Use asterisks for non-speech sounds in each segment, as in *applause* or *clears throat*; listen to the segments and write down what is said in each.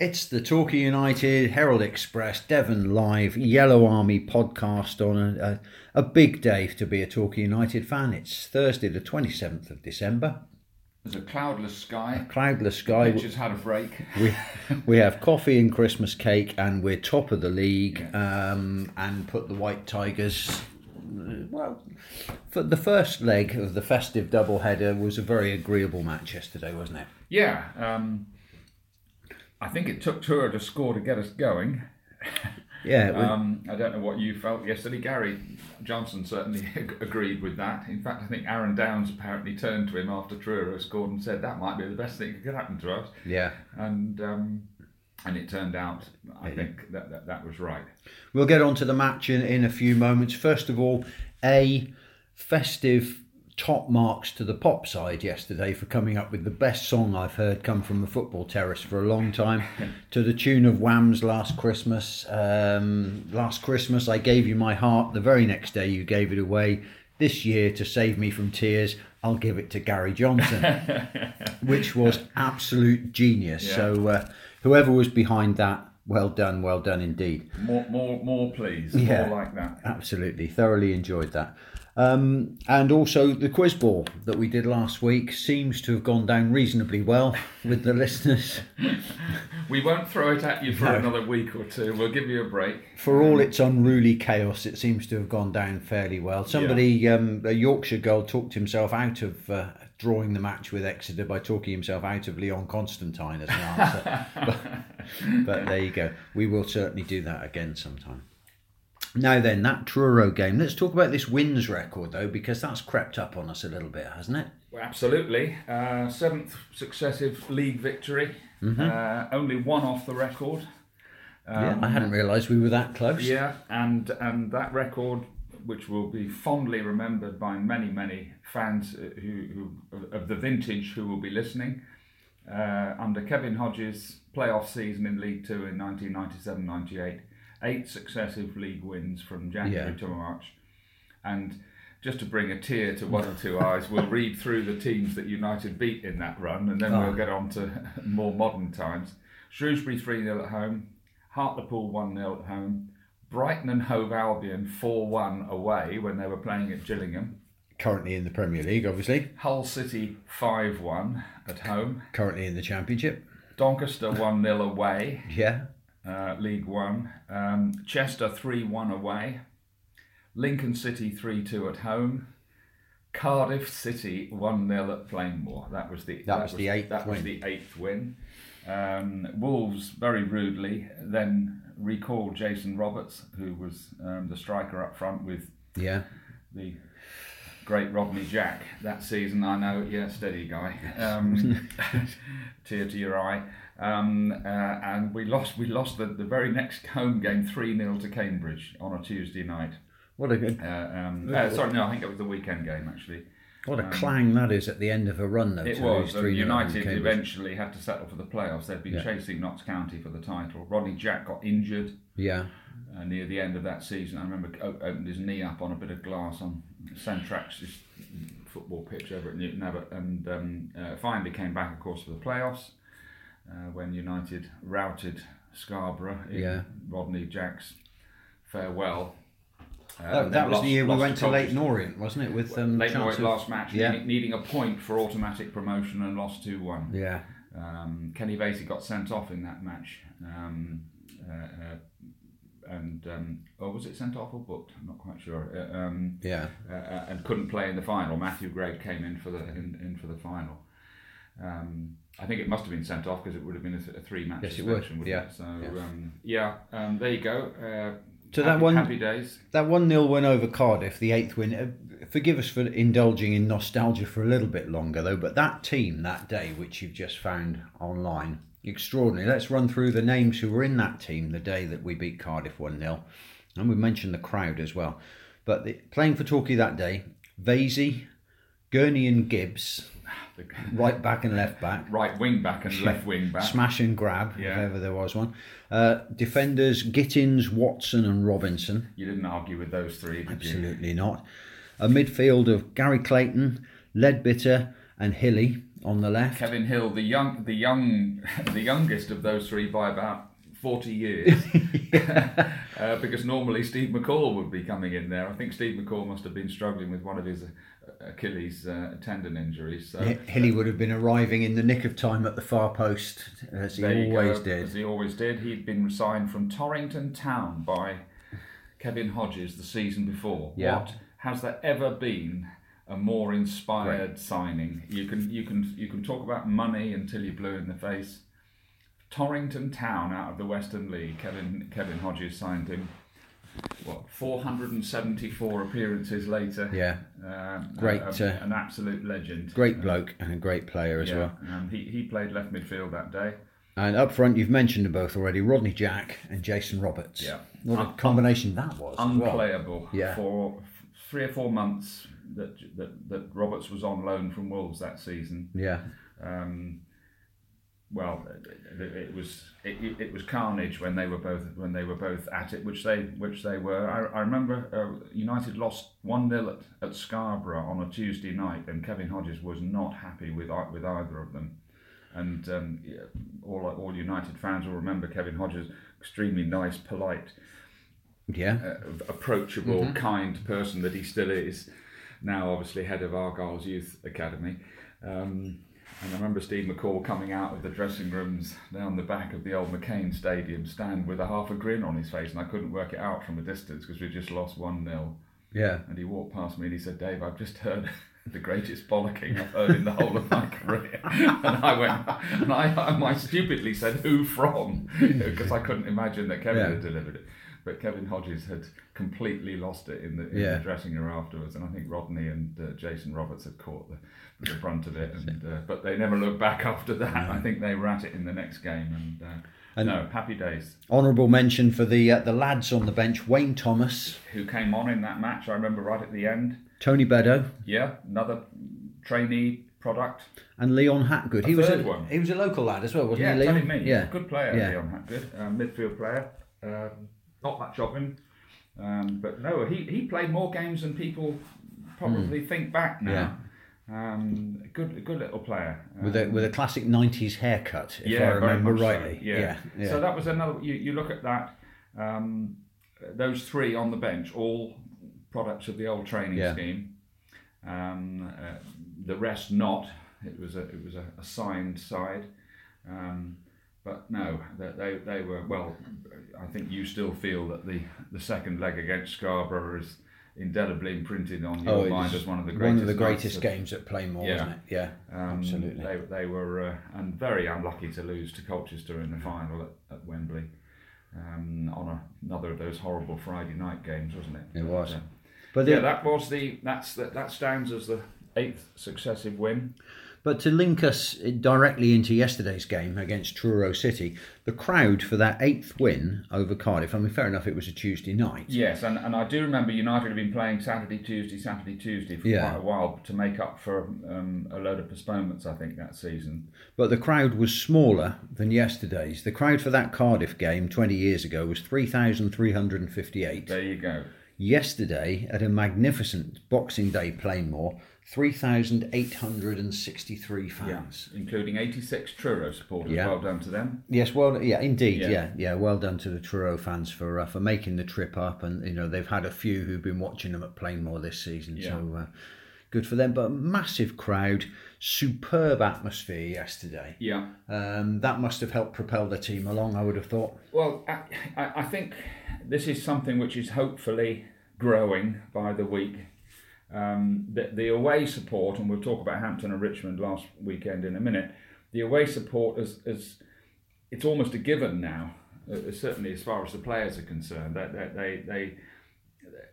It's the Torquay United, Herald Express, Devon Live, Yellow Army podcast on a, a, a big day to be a Torquay United fan. It's Thursday, the 27th of December. There's a cloudless sky. Cloudless sky. Pitch has had a break. We, we have coffee and Christmas cake, and we're top of the league. Um, and put the White Tigers. Well, for the first leg of the festive double header was a very agreeable match yesterday, wasn't it? Yeah. Um, I think it took Tour to score to get us going. *laughs* Yeah, was- Um, I don't know what you felt yesterday. Gary Johnson certainly *laughs* agreed with that. In fact, I think Aaron Downes apparently turned to him after Truro scored and said that might be the best thing that could happen to us. yeah. And um, and it turned out, I think that, that that was right. We'll get on to the match in, in a few moments. First of all, a festive top marks to the pop side yesterday for coming up with the best song I've heard come from the football terrace for a long time, *laughs* to the tune of Wham's Last Christmas. Um, last Christmas, I gave you my heart. The very next day, you gave it away. This year, to save me from tears, I'll give it to Gary Johnson, *laughs* which was absolute genius. Yeah. So, uh, whoever was behind that, well done, well done indeed. More, more, more, please. Yeah. More like that. Absolutely, thoroughly enjoyed that. Um, and also the quiz ball that we did last week seems to have gone down reasonably well with the listeners. We won't throw it at you for No. another week or two. We'll give you a break. For all its unruly chaos, it seems to have gone down fairly well. Somebody, um, a Yorkshire girl, talked himself out of uh, drawing the match with Exeter by talking himself out of Leon Constantine as an answer. *laughs* but, but there you go. We will certainly do that again sometime. Now then, that Truro game. Let's talk about this wins record though, because that's crept up on us a little bit, hasn't it? Well, absolutely. Uh, seventh successive league victory. Uh, only one off the record. yeah, I hadn't realised we were that close. Yeah, and and that record, which will be fondly remembered by many many fans uh, who, who of the vintage who will be listening, uh, under Kevin Hodges' playoff season in League Two in 1997-98, eight successive league wins from January Yeah. to March, and. Just to bring a tear to one or two eyes, we'll *laughs* read through the teams that United beat in that run, and then Oh. we'll ah. get on to *laughs* more modern times. Shrewsbury 3 0 at home, Hartlepool 1 0 at home, Brighton and Hove Albion 4 1 away when they were playing at Gillingham, Currently in the Premier League, obviously. Hull City 5 1 at home, Currently in the Championship. Doncaster 1 0 away, Yeah. Uh, League One, um, Chester 3 1 away, Lincoln City 3 2 at home. Cardiff City 1 0 at Plainmoor. That was the That was the eighth that was win. the eighth win. Um, Wolves very rudely then recalled Jason Roberts, who was um, the striker up front with Yeah. the great Rodney Jack that season. I know, yeah, steady guy. *laughs* Um, *laughs* tear to your eye. Um, uh, and we lost. We lost the, the very next home game three 0 to Cambridge on a Tuesday night. What a good, Uh, um, uh, sorry, no, I think it was the weekend game actually. what a clang that is at the end of a run, though. It was. and 3-0 United eventually had to settle for the playoffs. They'd been Yeah. chasing Notts County for the title. Rodney Jack got injured Yeah. uh, near the end of that season. I remember opened his knee up on a bit of glass on Centrax's football pitch over at Newton Abbot, and um, uh, finally came back, of course, for the playoffs uh, when United routed Scarborough in Yeah. Rodney Jack's farewell. Uh, Oh, that was lost- the year we went to. Leyton Orient, wasn't it? With um, Leyton chance Orient of- last match, Yeah. needing, needing a point for automatic promotion and lost 2 1. Yeah. Um, Kenny Veysey got sent off in that match. Um, uh, uh, and um, or was it sent off or booked? I'm not quite sure. Uh, um, Yeah. uh, uh, and couldn't play in the final. Matthew Gregg came in for the in, in for the final. Um, I think it must have been sent off because it would have been a, th- a three match Yes, it would. suspension. wouldn't Yeah. it? So Yeah. um, yeah, um, there you go. Uh, So that one- happy days. That 1 0 win over Cardiff, the eighth win. Uh, forgive us for indulging in nostalgia for a little bit longer, though, but that team that day, which you've just found online, extraordinary. Let's run through the names who were in that team the day that we beat Cardiff 1 0. And we mentioned the crowd as well. But the, playing for Torquay that day, Veysey, Gurney and Gibbs, *laughs* right back and left back. right wing back and left wing back. Smash and grab, Yeah. if ever there was one. Uh, defenders Gittens, Watson, and Robinson. You didn't argue with those three, did you? Absolutely not. A midfield of Gary Clayton, Leadbitter, and Hilly, on the left. Kevin Hill, the young, the young, *laughs* the youngest of those three by about forty years, *laughs* uh, because normally Steve McCall would be coming in there. I think Steve McCall must have been struggling with one of his uh, Achilles uh, tendon injuries. So Hilly would have been arriving in the nick of time at the far post, as he always go, did. As he always did. He'd been signed from Torrington Town by Kevin Hodges the season before. Yeah. What has there ever been a more inspired signing? You can you can you can talk about money until you're blue in the face. Torrington Town out of the Western League. Kevin Kevin Hodges signed him. What 474 appearances later. Yeah, Um, Great, a- a- uh, an absolute legend. great bloke and a great player as Yeah, well. um, he, he played left midfield that day. And up front, you've mentioned them both already: Rodney Jack and Jason Roberts. Yeah. what a combination that was. as well. unplayable Yeah. for three or four months that, that that Roberts was on loan from Wolves that season. Yeah, Um, well, it, it- it was it, it- it was carnage when they were both when they were both at it, which they which they were. I, I remember uh, United lost one 0 at, at Scarborough on a Tuesday night, and Kevin Hodges was not happy with with either of them. And um, yeah, all all United fans will remember Kevin Hodges, extremely nice, polite, yeah, uh, approachable, kind person that he still is. Now, obviously, head of Argyle's Youth Academy. Um, and I remember Steve McCall coming out of the dressing rooms down the back of the old McCain Stadium stand with a half a grin on his face, and I couldn't work it out from a distance because we'd just lost 1 0. yeah. And he walked past me and he said, Dave, I've just heard *laughs* the greatest bollocking I've heard in the whole of my career. *laughs* And I went, and I, I stupidly said, who from? *laughs* Because I couldn't imagine that Kevin Yeah. had delivered it. But Kevin Hodges had completely lost it in the, in Yeah. the dressing room afterwards. And I think Rodney and uh, Jason Roberts had caught the, the brunt of it. And, uh, but they never looked back *laughs* after that. I think they were at it in the next game. And, uh, And- no, happy days. Honourable mention for the uh, the lads on the bench: Wayne Thomas, Who came on in that match, I remember right at the end. Tony Bedeau, Yeah, another trainee product. and Leon Hapgood. he A was a one. he was a local lad as well, wasn't Yeah, he? Leon? telling me. Yeah, Good player, Yeah. Leon Hapgood. Uh, midfield player. Um, not much of him. Um, but no, he, he played more games than people probably think back now. Yeah. Um, good good little player. with a Um, with a classic '90s haircut, if yeah, I remember much so, rightly. Yeah. yeah, yeah. So that was another. You, you look at that. Um, those three on the bench, all products of the old training Yeah. scheme. Um, uh, the rest not. It was a it was a, a signed side. Um, but no, they, they, they were well. I think you still feel that the, the second leg against Scarborough is indelibly imprinted on your Oh, mind as one of the greatest. one of the greatest of- games at Plainmoor, Yeah. wasn't it? Yeah, um, absolutely. They, they were uh, and very unlucky to lose to Colchester in the final at, at Wembley um, on a, another of those horrible Friday night games, wasn't it? It was. But, uh, But yeah, the- that was the that's that, that stands as the eighth successive win. But to link us directly into yesterday's game against Truro City, the crowd for that eighth win over Cardiff. I mean, fair enough, it was a Tuesday night. Yes, and, and I do remember United had been playing Saturday, Tuesday, Saturday, Tuesday for Yeah. quite a while to make up for um, a load of postponements. I think that season. But the crowd was smaller than yesterday's. The crowd for that Cardiff game 20 years ago was 3,358. There you go. Yesterday, at a magnificent Boxing Day Plainmoor, 3,863 fans. including 86 Truro supporters. Yeah. Well done to them. Yes, well, yeah, indeed, Yeah. yeah, yeah. Well done to the Truro fans for uh, for making the trip up, and you know they've had a few who've been watching them at Plainmoor this season, so uh, good for them. But massive crowd, superb atmosphere yesterday. Yeah. Um, that must have helped propel the team along, I would have thought. Well, I I think this is something which is hopefully growing by the week. Um, the, the away support, and we'll talk about Hampton and Richmond last weekend in a minute. The away support is, is it's almost a given now. uh, certainly, as far as the players are concerned, that they, they, they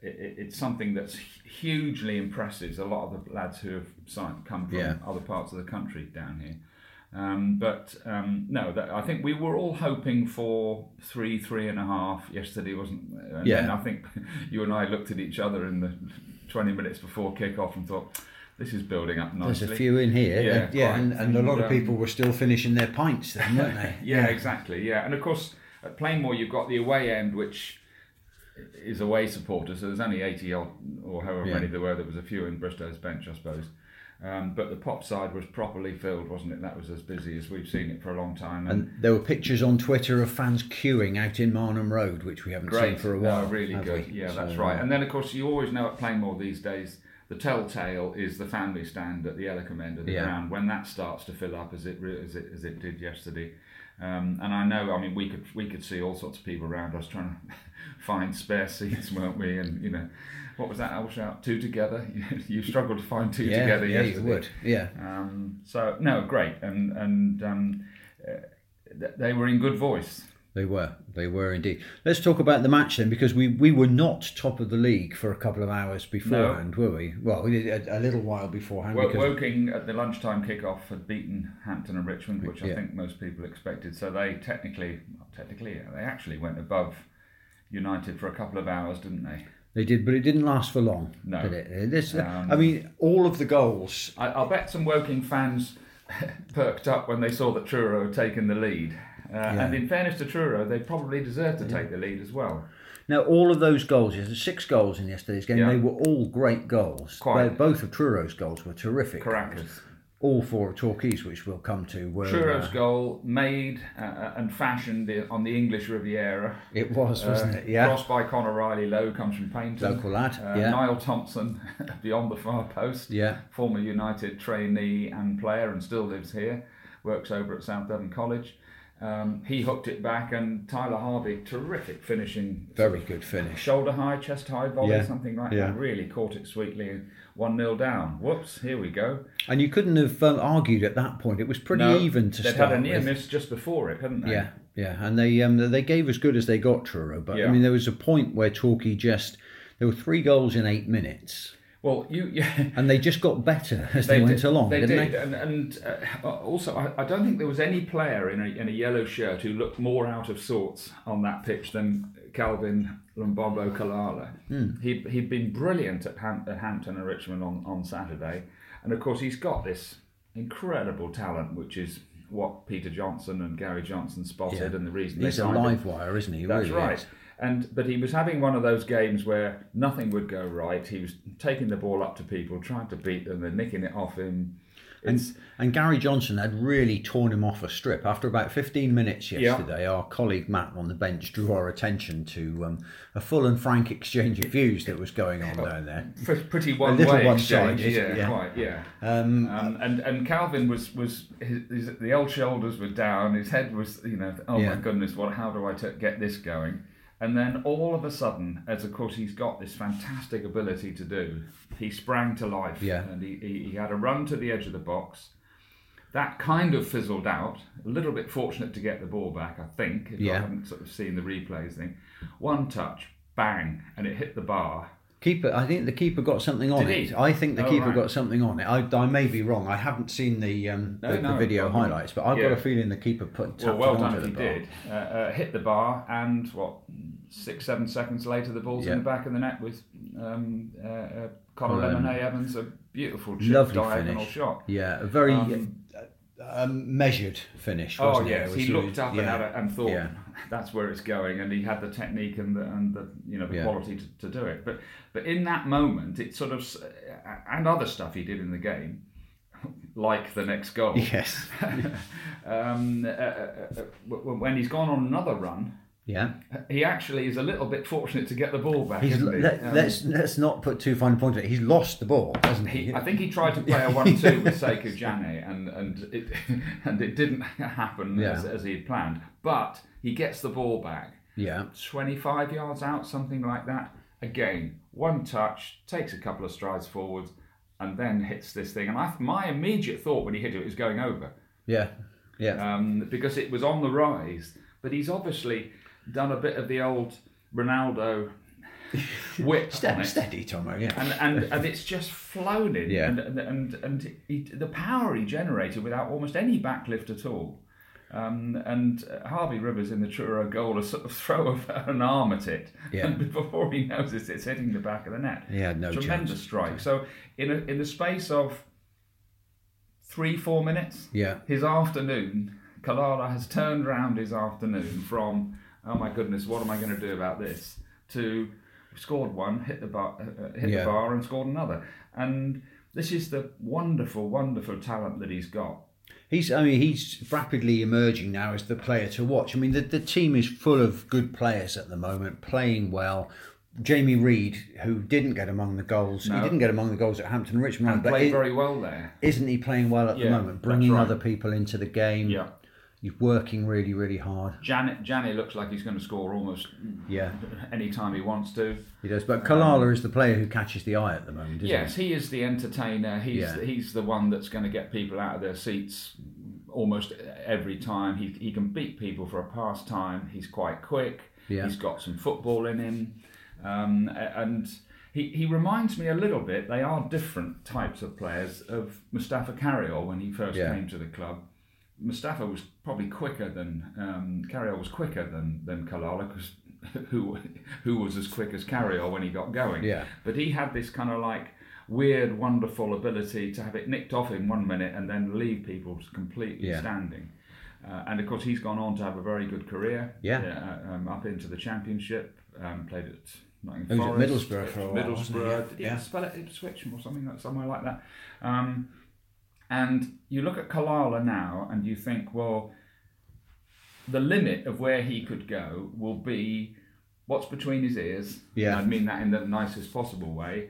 it, it's something that's hugely impresses a lot of the lads who have signed, come from Yeah. other parts of the country down here. Um, but um, no, that, I think we were all hoping for three, three and a half. Yesterday wasn't. And Yeah. I think *laughs* you and I looked at each other in the 20 minutes before kick-off and thought, this is building up nicely. There's a few in here, Yeah, yeah, yeah, and, and a lot of um, people were still finishing their pints then, weren't they? *laughs* Yeah, exactly. Yeah, and of course at Plainmoor you've got the away end, which is away supporters. So there's only eighty odd or however Yeah. many there were. There was a few in Bristow's bench, I suppose. Um, but the pop side was properly filled, wasn't it? That was as busy as we've seen it for a long time. And there were pictures on Twitter of fans queuing out in Marnham Road, which we haven't seen for a while. No, really good. we? Yeah, So, that's right. uh, And then, of course, you always know at Plainmoor these days, the telltale is the family stand at the Ellacombe end of the Yeah. ground when that starts to fill up as it re- as it, as it did yesterday. Um, and I know, I mean, we could we could see all sorts of people around us trying to *laughs* find spare seats, weren't we? And you know, what was that old shout? Two together. *laughs* you struggled to find two yeah, together yeah, yesterday. you would. Yeah. Um, so no, great, and and um, uh, they were in good voice. They were. They were indeed. Let's talk about the match then, because we, we were not top of the league for a couple of hours beforehand, were we? Well, we did a, a little while beforehand. Because, Woking at the lunchtime kickoff had beaten Hampton and Richmond, which I think most people expected. So they technically, not technically, they actually went above United for a couple of hours, didn't they? They did, but it didn't last for long, No. did it? This, Um, I mean, all of the goals. I, I'll bet some Woking fans *laughs* perked up when they saw that Truro had taken the lead. Uh, And in fairness to Truro, they probably deserved to take the lead as well. Now, all of those goals, there's six goals in yesterday's game, Yeah. they were all great goals. Quite. Both- Both of Truro's goals were terrific. Caracas. All four Torquay's, which we'll come to, were. Truro's uh, goal made uh, and fashioned on the English Riviera. it was, wasn't Uh, it? Yeah. Crossed by Conor Riley Lowe comes from Paignton. Local lad, Uh, yeah. Niall Thompson beyond *laughs* the far post. Yeah. Former United trainee and player and still lives here. Works over at South Devon College. Um, he hooked it back and Tyler Harvey, terrific finishing. Very good finish. Shoulder high, chest high volley, Yeah. something like Yeah. that. Really caught it sweetly. 1 0 down. Whoops, here we go. And you couldn't have um, argued at that point. It was pretty No, even to They'd start had a near with. miss just before it, hadn't they? Yeah, yeah, and they um, they gave as good as they got Truro, but I mean there was a point where Torquay just there were three goals in eight minutes, Well, you. Yeah. *laughs* and they just got better as they, went did, along, They didn't did, they? and, and uh, also I, I don't think there was any player in a, in a yellow shirt who looked more out of sorts on that pitch than Calvin Lumbombo Kalala. Hmm. He he'd been brilliant at, Ham, at Hampton and Richmond on, on Saturday, and of course he's got this incredible talent, which is what Peter Johnson and Gary Johnson spotted, Yeah. and the reason He's they a signed him. live wire, isn't he? That's really right. is. And but he was having one of those games where nothing would go right. He was taking the ball up to people, trying to beat them, and nicking it off him. It's, And Gary Johnson had really torn him off a strip. After about 15 minutes yesterday, our colleague Matt on the bench drew our attention to um, a full and frank exchange of views that was going on down there. Pre- pretty one a little way one-sided, exchange. Yeah, yeah. quite. Yeah. Um, Um, and and Calvin was was his, his, the old shoulders were down. His head was you know oh Yeah. my goodness what how do I t- get this going? And then all of a sudden, as of course he's got this fantastic ability to do, he sprang to life. Yeah. And he, he, he had a run to the edge of the box. That kind of fizzled out. A little bit fortunate to get the ball back, I think, if I Yeah. haven't sort of seen the replays thing. One touch, bang, and it hit the bar. Keeper, I think the keeper got something on Did it. he? I think the Oh, keeper right. got something on it. I, I may be wrong. I haven't seen the um, No, the, the video done. highlights, but I've Yeah. got a feeling the keeper put Well, well it done he bar. did. Uh, uh, hit the bar, and what six, seven seconds later, the ball's Yeah. in the back of the net with um, uh, uh, Conor um, Lemonheigh-Evans, a beautiful chip Lovely diagonal finish. shot. Yeah, a very Um, uh, um, measured finish. Oh Wasn't it? yes, It was- he looked up yeah. and, a, and thought Yeah. That's where it's going, and he had the technique and the and the you know the Yeah. quality to, to do it. But but in that moment, it sort of and other stuff he did in the game, like the next goal. *laughs* Yes. *laughs* um, uh, uh, uh, when he's gone on another run, Yeah. he actually is a little bit fortunate to get the ball back. He's, let, Um, let's let's not put too fine a point on it. He's lost the ball, hasn't he? he, I think he tried to play a *laughs* one-two with Saikou Janneh, and and it and it didn't happen as, as he had planned. But he gets the ball back, yeah. 25 yards out, something like that. Again, one touch, takes a couple of strides forwards, and then hits this thing. And I, my immediate thought when he hit it was going over. Yeah. Yeah. um, because it was on the rise. But he's obviously done a bit of the old Ronaldo *laughs* whip steady, it. steady, Tomo. Yeah. And, and and it's just flown in, Yeah. and and and, and he, the power he generated without almost any backlift at all. Um, and Harvey Rivers in the Truro goal, a sort of *laughs* throw of an arm at it, Yeah. and before he knows it, it's hitting the back of the net. Yeah, no Tremendous chance. strike. So in a, in the space of three four minutes, Yeah. his afternoon, Kalala has turned round his afternoon from, oh my goodness, what am I going to do about this, to scored one, hit the bar, uh, uh, hit Yeah. the bar, and scored another. And this is the wonderful, wonderful talent that he's got. He's, I mean, he's rapidly emerging now as the player to watch. I mean, the, the team is full of good players at the moment, playing well. Jamie Reid, who didn't get among the goals, No. he didn't get among the goals at Hampton Richmond, And but played is very well there. isn't he playing well at the moment? Bringing right. other people into the game. Yeah. He's working really, really hard. Janneh, Janneh looks like he's going to score almost Yeah, any time he wants to. he does. But Kalala is the player who catches the eye at the moment, isn't Yes, he is the entertainer. He's Yeah. he's the one that's going to get people out of their seats almost every time. He he can beat people for a pastime. He's quite quick. Yeah. He's got some football in him, um, and he he reminds me a little bit. They are different types of players of Mustapha Carayol when he first Yeah. came to the club. Mustafa was probably quicker than um, Carayol was quicker than than Kalala because *laughs* who who was as quick as Carayol when he got going. Yeah. But he had this kind of like weird, wonderful ability to have it nicked off in one minute and then leave people completely Yeah. standing. Uh, and of course, he's gone on to have a very good career. Yeah. uh, um, up into the championship. Um, played at Nottingham He was at Forest, Middlesbrough for a while? Middlesbrough. He Yeah. spell it Ipswich or something like somewhere like that? Um, and you look at Kalala now, and you think, well, the limit of where he could go will be what's between his ears. Yeah. I mean that in the nicest possible way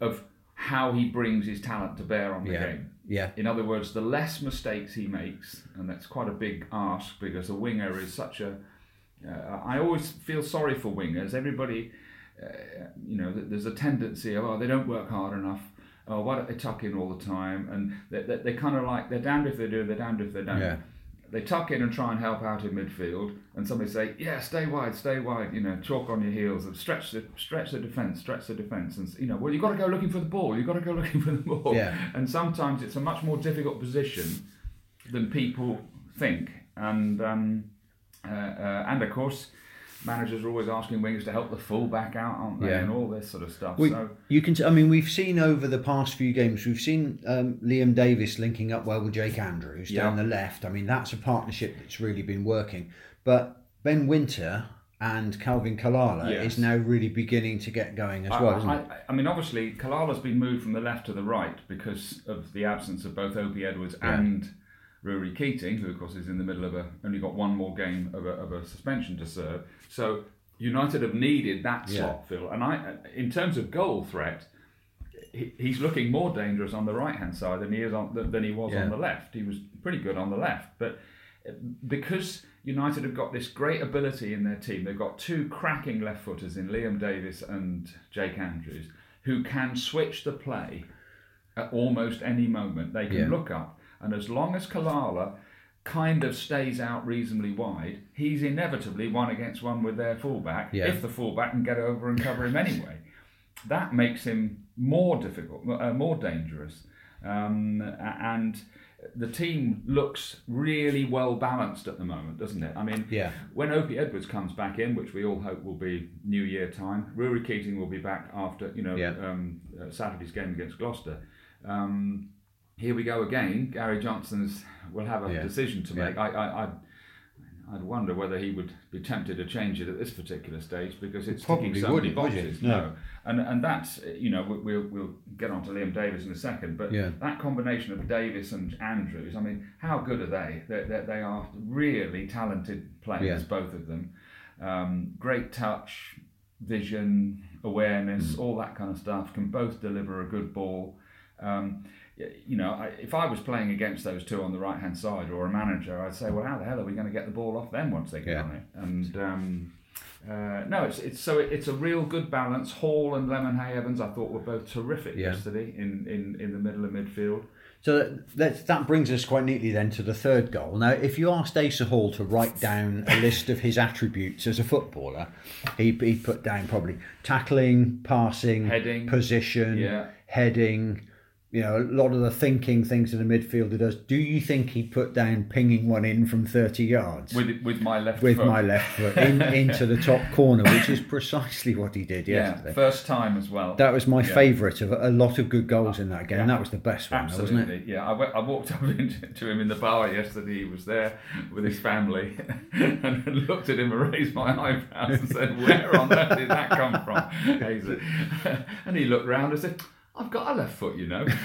of how he brings his talent to bear on the Yeah. game. Yeah, In other words, the less mistakes he makes, and that's quite a big ask because a winger is such a. Uh, I always feel sorry for wingers. Everybody, uh, you know, there's a tendency of oh they don't work hard enough. Oh, why don't they tuck in all the time? And they, they, they're kind of like they're damned if they do, they're damned if they don't. Yeah. They tuck in and try and help out in midfield, and somebody say, "Yeah, stay wide, stay wide." You know, chalk on your heels and stretch the stretch the defence, stretch the defence, and you know, well, you've got to go looking for the ball. You've got to go *laughs* looking for the ball. Yeah. And sometimes it's a much more difficult position than people think, and um, uh, uh, and of course, managers are always asking wingers to help the fullback out, aren't they? Yeah. And all this sort of stuff. We, so you can. I mean, we've seen over the past few games, we've seen um, Liam Davis linking up well with Jake Andrews Yeah. down the left. I mean, that's a partnership that's really been working. But Ben Wynter and Calvin Kalala Yes. is now really beginning to get going as I, well, isn't I, it? I, I mean, obviously, Kalala's been moved from the left to the right because of the absence of both Opi Edwards Yeah. and Rory Keating, who, of course, is in the middle of a only got one more game of a, of a suspension to serve. So United have needed that Yeah. slot fill, and I, in terms of goal threat, he, he's looking more dangerous on the right hand side than he is on than he was Yeah. on the left. He was pretty good on the left, but uh, because United have got this great ability in their team, they've got two cracking left footers in Liam Davis and Jake Andrews who can switch the play at almost any moment. They can Yeah. look up, and as long as Kalala kind of stays out reasonably wide, he's inevitably one against one with their fullback Yeah. if the fullback can get over and cover him anyway. That makes him more difficult, uh, more dangerous. Um, and the team looks really well balanced at the moment, doesn't it? I mean, Yeah. when Opi Edwards comes back in, which we all hope will be New Year time, Rory Keating will be back after you know Yeah. um, uh, Saturday's game against Gloucester. Um, here we go again. Gary Johnson's will have a Yeah. decision to Yeah. make. I, I, I'd, I'd wonder whether he would be tempted to change it at this particular stage because it's Probably ticking so many boxes. No. and and that's you know we- we'll we'll get on to Liam Davis in a second, but Yeah. that combination of Davis and Andrews, I mean, how good are they? They, they, are really talented players, Yeah. both of them. Um, great touch, vision, awareness, all that kind of stuff. Can both deliver a good ball. Um, you know, I, if I was playing against those two on the right hand side or a manager, I'd say, well, how the hell are we going to get the ball off them once they get Yeah. on it? And um, uh, no, it's it's so it's a real good balance. Hall and Lemonheigh-Evans, I thought, were both terrific Yeah. yesterday in, in, in the middle of midfield. So that, that, that brings us quite neatly then to the third goal. Now, if you asked Asa Hall to write down a list of his attributes as a footballer, he he put down probably tackling, passing, Heading. position, Yeah. heading. You know, a lot of the thinking things that a midfielder does. Do you think he put down pinging one in from thirty yards With with my left with foot. my left foot in, *laughs* into the top corner, which is precisely what he did yeah, yesterday? first time as well. That was my Yeah. favourite of a lot of good goals in that game. Yeah. That was the best one, wasn't it? Absolutely, yeah. I, wa- I walked up *laughs* into to him in the bar yesterday. He was there with his family, *laughs* and looked at him and raised my eyebrows and said, "Where on earth did that come from?" Hazel?" And he looked round and said, I've got a left foot, you know. *laughs*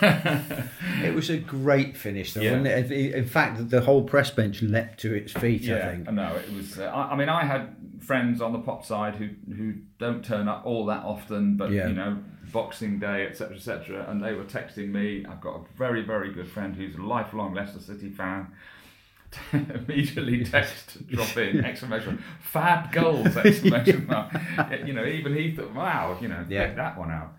*laughs* It was a great finish, though, Yeah. wasn't it? In fact, the whole press bench leapt to its feet. I yeah, think. no, it was. Uh, I, I mean, I had friends on the pop side who who don't turn up all that often, but Yeah. you know, Boxing Day, etc., etc., and they were texting me. I've got a very, very good friend who's a lifelong Leicester City fan. *laughs* Immediately text drop in exclamation fab goals exclamation mark. You know, even he thought, wow, you know, Yeah. that one out.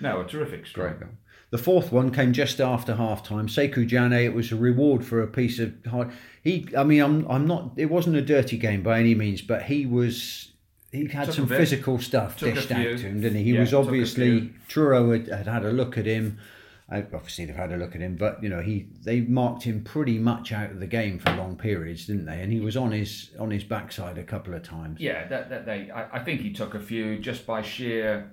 No, a terrific strike. Great goal. The fourth one came just after half time. Saikou Janneh, it was a reward for a piece of hard. He, I mean, I'm, I'm not. It wasn't a dirty game by any means, but he was. He had Took some physical stuff Took dished out to him, didn't he? He Yeah, was obviously. Truro had, had had a look at him. Obviously, they've had a look at him, but you know, he they marked him pretty much out of the game for long periods, didn't they? And he was on his on his backside a couple of times. Yeah, that, that they. I, I think he took a few just by sheer,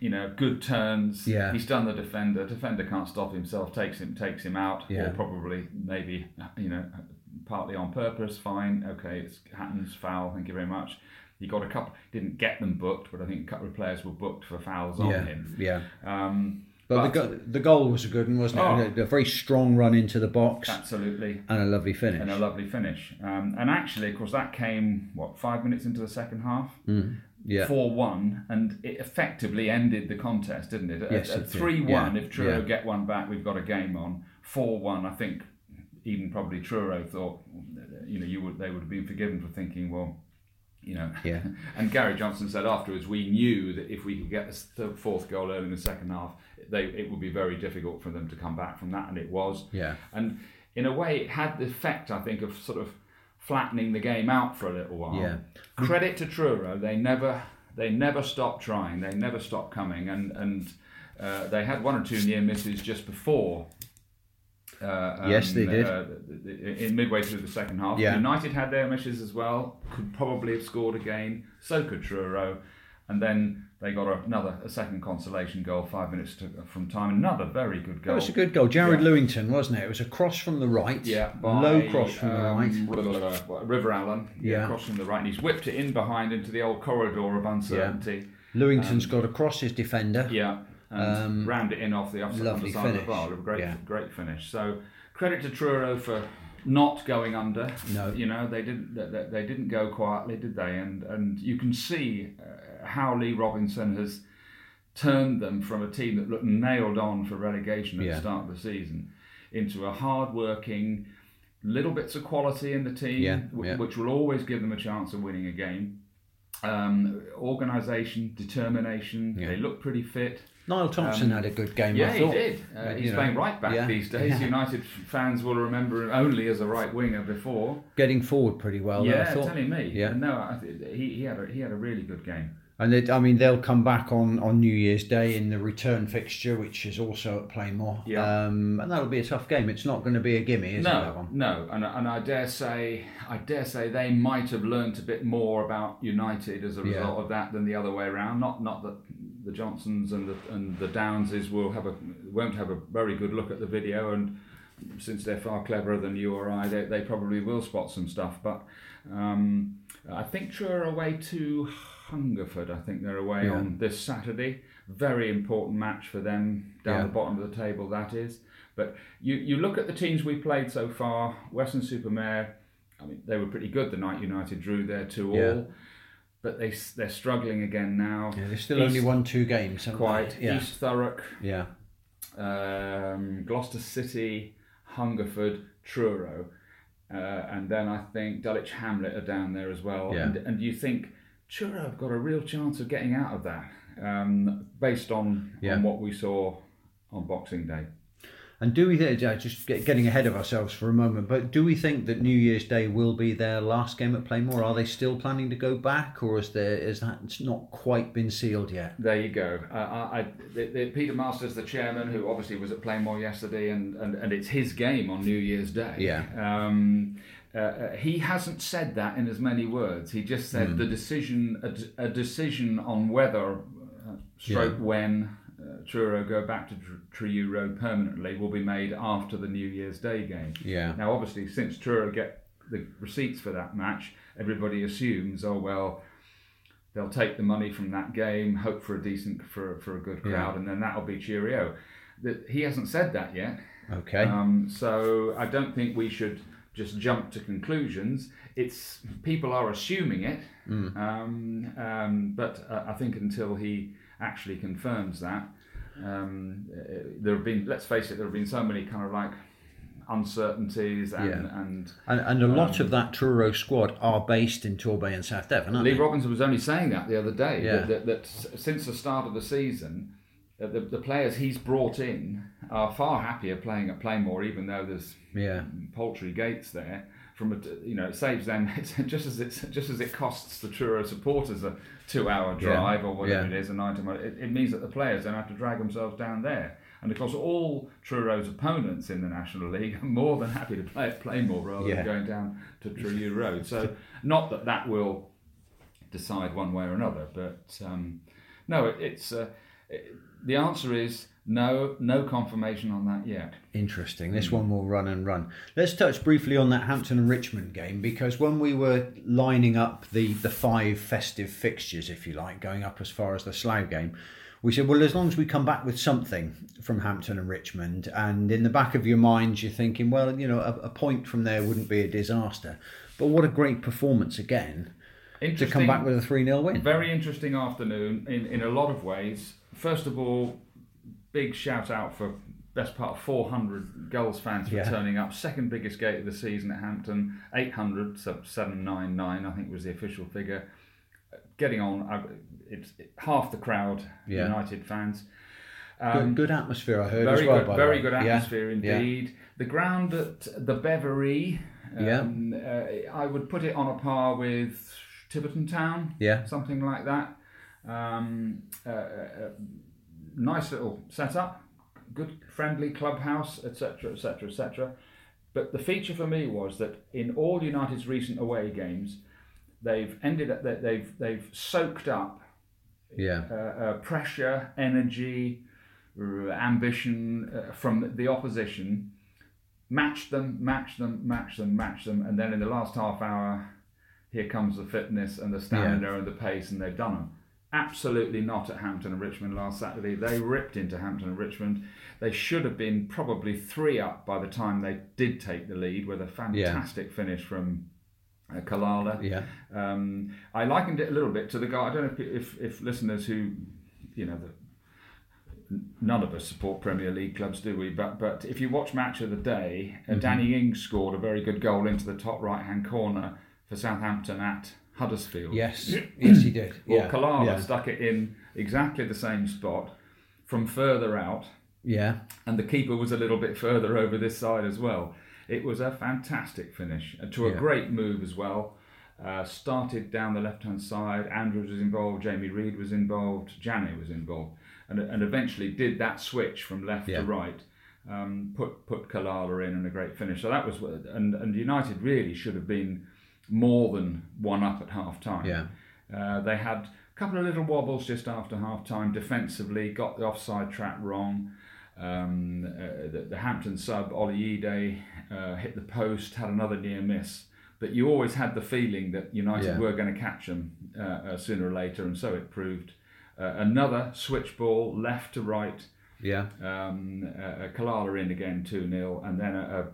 you know, good turns. Yeah. he's done the defender. Defender can't stop himself. Takes him, takes him out, Yeah. or probably maybe you know, partly on purpose. Fine, okay, it happens. Foul. Thank you very much. He got a couple. Didn't get them booked, but I think a couple of players were booked for fouls on yeah, him. yeah. Um, But, the, go- the goal was a good one, wasn't it? Oh. A, a very strong run into the box absolutely. and a lovely finish. and a lovely finish. Um, and actually, of course, that came what five minutes into the second half, yeah. four one, and it effectively ended the contest, didn't it? At- Yes, at three one, Yeah, if Truro yeah. get one back, we've got a game on. Four one, I think. Even probably Truro thought, you know, you would they would have been forgiven for thinking, well, you know. Yeah. *laughs* And Gary Johnson said afterwards, we knew that if we could get the fourth goal early in the second half, they it would be very difficult for them to come back from that, and it was. Yeah. And in a way, it had the effect, I think, of sort of flattening the game out for a little while. Yeah. Credit to Truro, they never they never stopped trying, they never stopped coming, and and uh, they had one or two near misses just before. Uh, Yes, they did. Uh, in midway through the second half, Yeah. United had their misses as well. Could probably have scored again. So could Truro, and then they got another a second consolation goal five minutes to, from time. Another very good goal. That was a good goal. Jared Yeah. Lewington, wasn't it? It was a cross from the right. Yeah, low cross from the um, right. blah, blah, River Allen. Yeah. cross from the right, and he's whipped it in behind into the old corridor of uncertainty. Lewington's got across his defender. Yeah, and Um, rammed it in off the offside the lovely side of finish. the bar. Great, Yeah. great finish. So credit to Truro for not going under. No. you know they didn't. They, they- they didn't go quietly, did they? And and you can see uh, how Lee Robinson has turned them from a team that looked nailed on for relegation at Yeah. the start of the season into a hard-working, little bits of quality in the team, Yeah, wh- yeah. which will always give them a chance of winning a game. Um, organisation, determination. Yeah. They look pretty fit. Niall Thompson had a good game. Um, Yeah, I he did. Uh, You he's know, playing right back yeah, these days. yeah. United fans will remember him only as a right winger before. Getting forward pretty well. though, I yeah, thought. telling me. Yeah. No, I th- he, he had a, he had a really good game. And it, I mean, they'll come back on, on New Year's Day in the return fixture, which is also at Plainmoor. Yeah. Um, and that'll be a tough game. It's not going to be a gimme, is it? That No, one? no, and, and I dare say, I dare say they might have learnt a bit more about United as a Yeah. result of that than the other way around. Not, not that the Johnsons and the and the Downses will have a won't have a very good look at the video, and since they're far cleverer than you or I, they, they probably will spot some stuff. But um, I think Truro are away to Hungerford. I think they're away Yeah. on this Saturday. Very important match for them down Yeah. the bottom of the table. That is. But you, you look at the teams we played so far, Weston-super-Mare, I mean, they were pretty good the night United drew their two Yeah. all, but they, they're struggling again now. Yeah, they've still East- only won two games. Quite. they? Yeah. East Thurrock, Yeah. um, Gloucester City, Hungerford, Truro, uh, and then I think Dulwich Hamlet are down there as well. Yeah. And, and you think Truro have got a real chance of getting out of that um, based on, Yeah. on what we saw on Boxing Day. And do we think, just get, getting ahead of ourselves for a moment, but do we think that New Year's Day will be their last game at Plainmoor? Are they still planning to go back, or is there is that not quite been sealed yet? There you go. Uh, I, I, the, the, Peter Masters, the chairman, who obviously was at Plainmoor yesterday, and, and, and it's his game on New Year's Day. Yeah. Um, uh, uh, he hasn't said that in as many words. He just said the decision, a, a decision on whether, uh, stroke when, uh, Truro go back to Tr- Treyew Road permanently will be made after the New Year's Day game. Yeah. Now, obviously, since Truro get the receipts for that match, everybody assumes, oh well, they'll take the money from that game, hope for a decent for for a good crowd, Yeah. and then that'll be cheerio. That he hasn't said that yet. Okay. Um, so I don't think we should just jump to conclusions. It's people are assuming it, Mm. um, um, but uh, I think until he actually confirms that, um, uh, there have been. Let's face it, there have been so many kind of like uncertainties and Yeah. and. and, and a lot um, of that Truro squad are based in Torbay and South Devon, aren't Lee they? Robinson was only saying that the other day. Yeah. That, that, that since the start of the season, uh, the, the players he's brought in are far happier playing at Plainmoor, even though there's Yeah. paltry gates there. From a, you know, it saves them *laughs* it's just as it's just as it costs the Truro supporters a two-hour Yeah. drive or whatever Yeah. it is, a night. It, it means that the players don't have to drag themselves down there. And of course, all Truro's opponents in the National League are more than happy to play at Plainmoor rather Yeah. than going down to Truro Road. So, not that that will decide one way or another, but um, no, it, it's uh, it, the answer is no, no confirmation on that yet. Interesting. This hmm. one will run and run. Let's touch briefly on that Hampton and Richmond game because when we were lining up the, the five festive fixtures, if you like, going up as far as the Slough game, we said, well, as long as we come back with something from Hampton and Richmond, and in the back of your mind, you're thinking, well, you know, a, a point from there wouldn't be a disaster. But what a great performance again to come back with a 3 0 win. Very interesting afternoon in, in a lot of ways. First of all, big shout out for best part of 400 Gulls fans for Yeah. turning up. Second biggest gate of the season at Hampton, 800, so 799 I think was the official figure. Getting on, it's half the crowd Yeah. United fans. Good, Um, good atmosphere, I heard very as well. good, very good atmosphere yeah. indeed. The ground at the Beveree, um, uh, I would put it on a par with Tiverton Town, Yeah. something like that. Um, uh, uh, nice little setup, good friendly clubhouse, etc., etc., etc. But the feature for me was that in all United's recent away games, they've ended up that they've they've soaked up Yeah. uh, uh, pressure, energy, r- ambition uh, from the opposition, match them, match them, match them, match them, and then in the last half hour, here comes the fitness and the stamina and the pace, and they've done them. Absolutely not at Hampton and Richmond last Saturday. They ripped into Hampton and Richmond. They should have been probably three up by the time they did take the lead with a fantastic finish from uh, Kalala. Yeah. Um, I likened it a little bit to the guy. I don't know if, if, if listeners who, you know, the, none of us support Premier League clubs, do we? But but if you watch Match of the Day, uh, Danny Ings scored a very good goal into the top right hand corner for Southampton at Huddersfield. Yes. yes, he did. Well, yeah. Kalala yeah. stuck it in exactly the same spot from further out Yeah. and the keeper was a little bit further over this side as well. It was a fantastic finish and to a Yeah. great move as well. Uh, started down the left hand side. Andrews was involved. Jamie Reid was involved. Janneh was involved, and, and eventually did that switch from left Yeah. to right. Um, put put Kalala in and a great finish. So that was and and United really should have been more than one up at half time. Yeah. Uh, they had a couple of little wobbles just after half time defensively, got the offside trap wrong. Um, uh, the, the Hampton sub, Ollie Ide, uh, hit the post, had another near miss. But you always had the feeling that United Yeah. were going to catch them uh, uh, sooner or later, and so it proved. Uh, another switch ball, left to right, Yeah. um, uh, Kalala in again, 2 0, and then a, a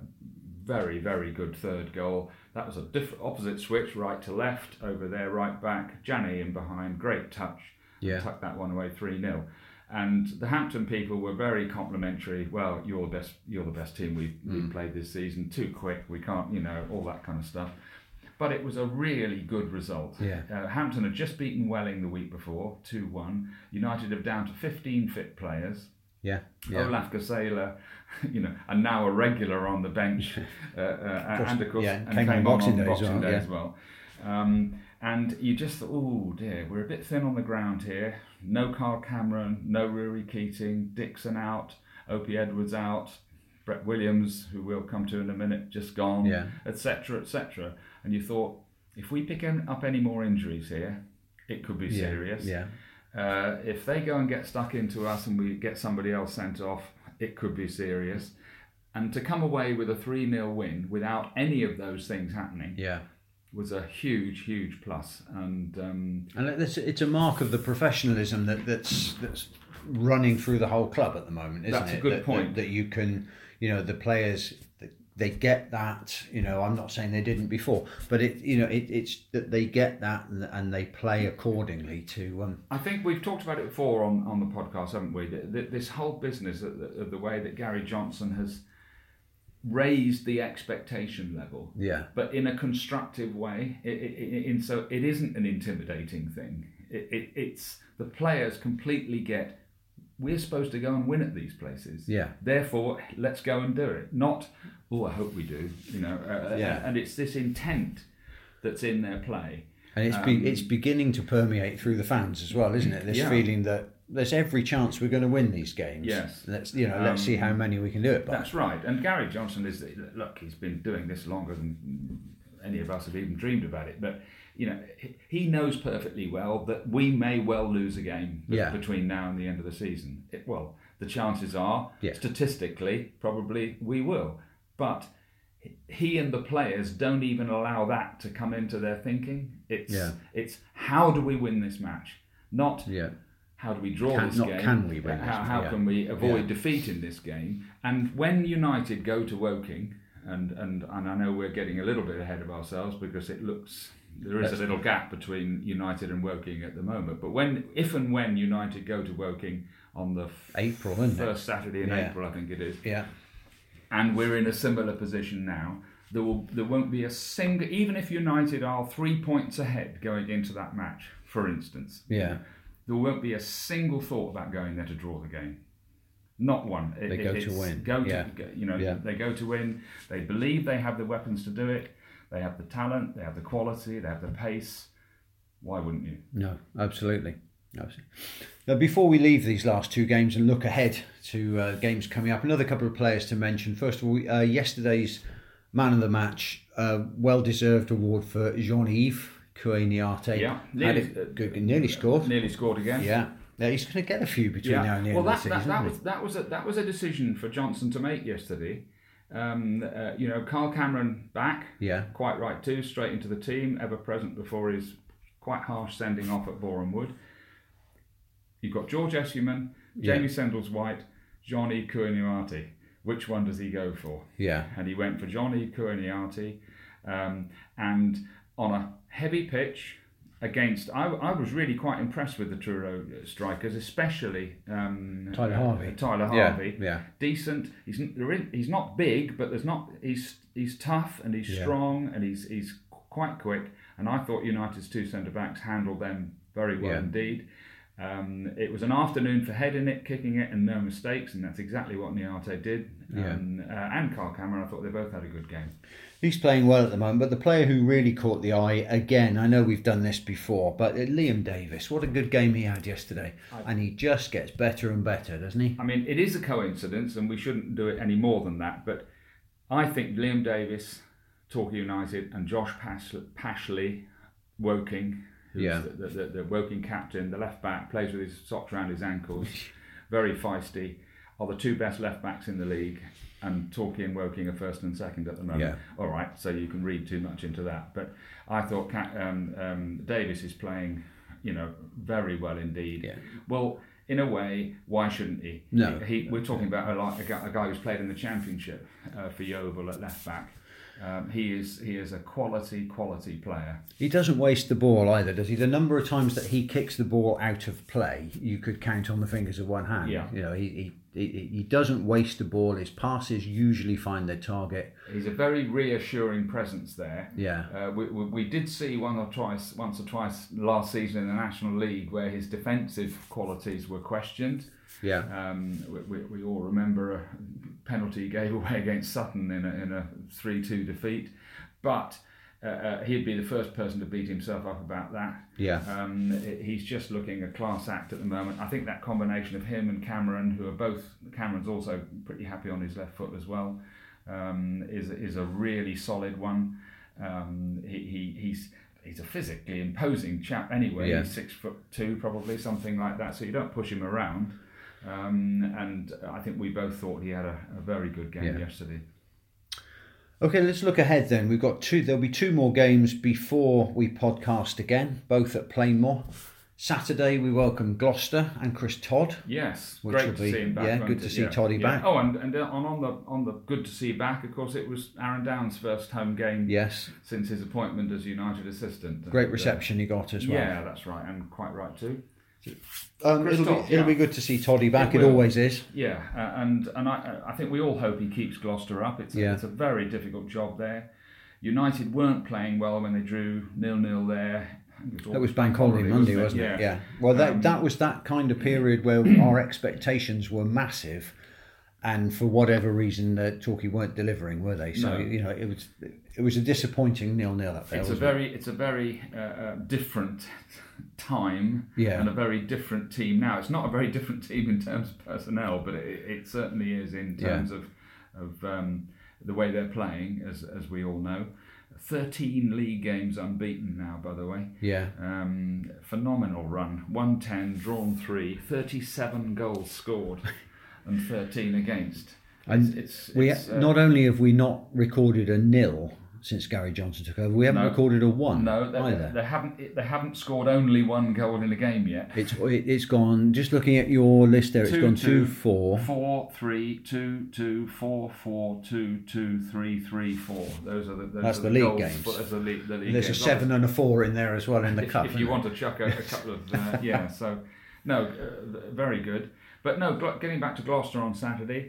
very, very good third goal. That was a diff- opposite switch, right to left, over there, right back. Janneh in behind, great touch. Yeah. Tucked that one away 3 0. And the Hampton people were very complimentary. Well, you're the best. You're the best team we've, Mm. we've played this season. Too quick. We can't. You know all that kind of stuff. But it was a really good result. Yeah. Uh, Hampton had just beaten Welling the week before, 2 1. United have down to 15 fit players. Yeah. Yeah. Olaf *laughs* Gasela, you know, and now a regular on the bench, *laughs* uh, uh, and of course, yeah, and came on Boxing Day as Boxing well, Day yeah. as well. Um, and you just thought, oh dear, we're a bit thin on the ground here. No Carl Cameron, no Rory Keating, Dixon out, Opi Edwards out, Brett Williams, who we'll come to in a minute, just gone, Yeah. etc., etc. And you thought, if we pick up any more injuries here, it could be Yeah. serious. Yeah. Uh, if they go and get stuck into us and we get somebody else sent off, it could be serious. And to come away with a 3 0 win without any of those things happening Yeah. was a huge, huge plus. And um, And it's, it's a mark of the professionalism that, that's that's running through the whole club at the moment, isn't it? That's a good that, point. That, that you can, you know, the players they get that. You know, I'm not saying they didn't before, but it, you know, it, it's that they get that and, and they play accordingly to. Um, I think we've talked about it before on, on the podcast, haven't we? Th- th- This whole business of the, of the way that Gary Johnson has raised the expectation level, yeah, but in a constructive way. It, it, in so it isn't an intimidating thing. It, it, it's the players completely get. We're supposed to go and win at these places. Yeah. Therefore, let's go and do it. Not, oh, I hope we do. You know. Uh, Yeah. And it's this intent that's in their play. and it's be, it's beginning to permeate through the fans as well, isn't it? This Um, Yeah. feeling that there's every chance we're going to win these games. Yes. let's you know, let's see how many we can do it by. That's right. And Gary Johnson is look. He's been doing this longer than any of us have even dreamed about it. But you know, he- he knows perfectly well that we may well lose a game Yeah. between now and the end of the season. It, well, the chances are, Yeah. statistically, probably we will. But he and the players don't even allow that to come into their thinking. It's Yeah. it's how do we win this match, not Yeah, how do we draw Can- this not game? can we win How, how yeah. can we avoid defeat in this game? And when United go to Woking, and, and, and I know we're getting a little bit ahead of ourselves because it looks there is a little gap between United and Woking at the moment. But when, if and when United go to Woking on the April, first Saturday in. April, I think it is, Yeah, and we're in a similar position now. There will there won't be a single even if United are three points ahead going into that match, for instance yeah, there won't be a single thought about going there to draw the game. Not one. It- They go to win. Go to, Yeah. you know, Yeah. they go to win. They believe they have the weapons to do it. They have the talent. They have the quality. They have the pace. Why wouldn't you? No, absolutely. Now, before we leave these last two games and look ahead to uh, games coming up, another couple of players to mention. First of all, uh, yesterday's man of the match, uh, well deserved award for Jean Yves Koue Niate. Yeah, nearly- good, nearly scored. Nearly scored again. Yeah, yeah he's going to get a few between now and the well, end that, of the that, season. that isn't was that was a, that was a decision for Johnson to make yesterday. Um, uh, you know, Carl Cameron back. Yeah, Quite right too. Straight into the team, ever present before his quite harsh sending off at Boreham Wood. You've got George Essuman, Jamie Sendles White, Johnny Koue Niate. Which one does he go for? yeah, And he went for Johnny Koue Niate. Um, and on a heavy pitch against, I, I was really quite impressed with the Truro strikers, especially um, Tyler uh, Harvey. Tyler Harvey yeah. decent. He's n- there is- he's not big, but there's not he's he's tough and he's Yeah. strong and he's he's quite quick. And I thought United's two centre backs handled them very well Yeah. indeed. Um, it was an afternoon for heading it, kicking it, and no mistakes, and that's exactly what Niate did. Yeah. Um, uh, and Carl Cameron, I thought they both had a good game. He's playing well at the moment, but the player who really caught the eye again, I know we've done this before, but uh, Liam Davis, what a good game he had yesterday. And he just gets better and better, doesn't he? I mean, it is a coincidence, and we shouldn't do it any more than that. But I think Liam Davis, Torquay United, and Josh Pash- Pashley, Woking, who's Yeah. the, the, the Woking captain, the left back, plays with his socks around his ankles, *laughs* very feisty, are the two best left backs in the league. And Torquay and Woking are first and second at the moment. Yeah. All right, so you can read too much into that. But I thought um, um, Davis is playing, you know, very well indeed. Yeah. Well, in a way, why shouldn't he? No. He, he- we're talking about a, guy, a guy who's played in the championship uh, for Yeovil at left back. Um, he is he is a quality quality player. He doesn't waste the ball either, does he? The number of times that he kicks the ball out of play, you could count on the fingers of one hand. Yeah. You know, he, he, he, he doesn't waste the ball. His passes usually find their target. He's a very reassuring presence there. Yeah. Uh, we, we, we did see one or twice, once or twice last season in the National League where his defensive qualities were questioned. Yeah. Um, we, we, we all remember penalty he gave *laughs* away against Sutton in a, in a 3 2 defeat. But uh, uh, he'd be the first person to beat himself up about that. Yeah. Um, he's just looking a class act at the moment. I think that combination of him and Cameron, who are both, Cameron's also pretty happy on his left foot as well, um, is, is a really solid one. Um, he, he, he's he's a physically imposing chap anyway. Yeah. He's six foot two, probably something like that. So you don't push him around. Um, and I think we both thought he had a, a very good game Yeah. yesterday. Okay, let's look ahead then. We've got two. There'll be two more games before we podcast again, both at Plainmoor. Saturday we welcome Gloucester and Chris Todd. Yes, Which great will to be- see him back. yeah, good to it? see Toddy back. Oh, and and uh, on on the on the good to see back. Of course, it was Aaron Downes' first home game Yes, since his appointment as United assistant. great And, uh, reception he got as well. Yeah, that's right, and quite right too. Um, it'll be it'll yeah. be good to see Toddy back. It It, always is. Yeah, uh, and and I I think we all hope he keeps Gloucester up. It's a, Yeah. it's a very difficult job there. United weren't playing well when they drew nil nil there. That was Bank Holiday Monday, wasn't it? Yeah. Well, that Um, that was that kind of period where our expectations were massive, and for whatever reason, uh, Torquay weren't delivering, were they? So No. you know, it was it was a disappointing nil nil up there. It's a very, it's a very uh, different time Yeah. and a very different team now. It's not a very different team in terms of personnel, but it, it certainly is in Yeah. terms of of um, the way they're playing, as as we all know. Thirteen league games unbeaten now, by the way. Yeah. Um, phenomenal run. 110, drawn 3, 37 goals scored, *laughs* and 13 against. And it's, We it's, uh, not only have we not recorded a nil since Gary Johnson took over, we haven't No. recorded a one no, they, either. they haven't. They haven't scored only one goal in a game yet. It's it, it's gone. Just looking at your list there, it's Two, gone two, two four. Four, three, two, two, four, four, two, two, three, three, four. Those are the. Those That's are the the league games. That's the league. The league There's a seven and a four in there as well in the if, cup. if you isn't want to chuck a, a couple of uh, *laughs* yeah so no uh, very good but no getting back to Gloucester on Saturday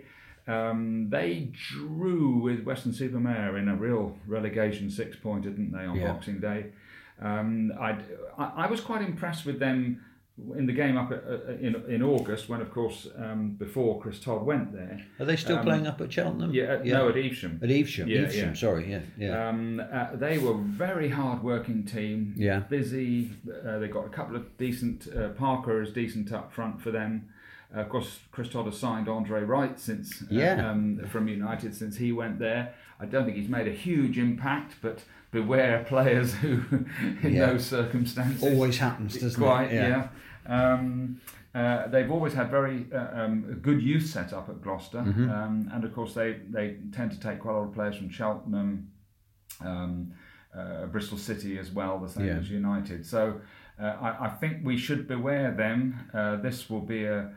um, they drew with Weston-super-Mare in a real relegation six pointer didn't they on Yeah. Boxing Day um, I, I was quite impressed with them in the game up at, uh, in, in August when of course um, before Chris Todd went there Are they still Um, playing up at Cheltenham? yeah, at- no at Evesham At Evesham. Yeah, Evesham, yeah. sorry, yeah, yeah. um, uh, they were a very hard working team. Yeah. Busy. Uh, they got a couple of decent. Uh, Parker is decent up front for them. Uh, of course, Chris Todd has signed Andre Wright since uh, Yeah. um, from United since he went there. I don't think he's made a huge impact, but beware players who, *laughs* in Yeah. those circumstances, Always happens, doesn't quite it? yeah. Um, uh, they've always had very uh, um, good youth set up at Gloucester, Mm-hmm. um, and of course they, they tend to take quite a lot of players from Cheltenham, um, uh, Bristol City as well, the same Yeah. as United. So uh, I, I think we should beware them. Uh, this will be a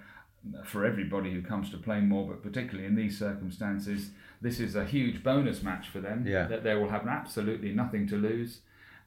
for everybody who comes to play more, but particularly in these circumstances, this is a huge bonus match for them. Yeah. That they will have absolutely nothing to lose.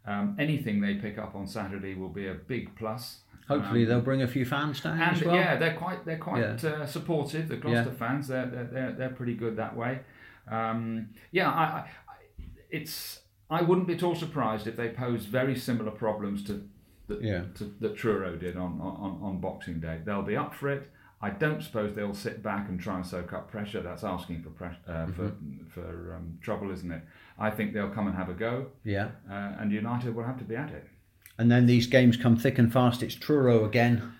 Um, anything they pick up on Saturday will be a big plus. Hopefully Um, they'll bring a few fans down and as well. yeah, they're quite they're quite Yeah. uh, supportive. The Gloucester fans, they're, they're they're they're pretty good that way. Um, yeah, I, I, I- it's I wouldn't be at all surprised if they pose very similar problems to that Yeah. to, that Truro did on, on on Boxing Day. They'll be up for it. I don't suppose they'll sit back and try and soak up pressure. That's asking for uh, for Mm-hmm. for um, trouble, isn't it? I think they'll come and have a go, Yeah. uh, and United will have to be at it. And then these games come thick and fast. It's Truro again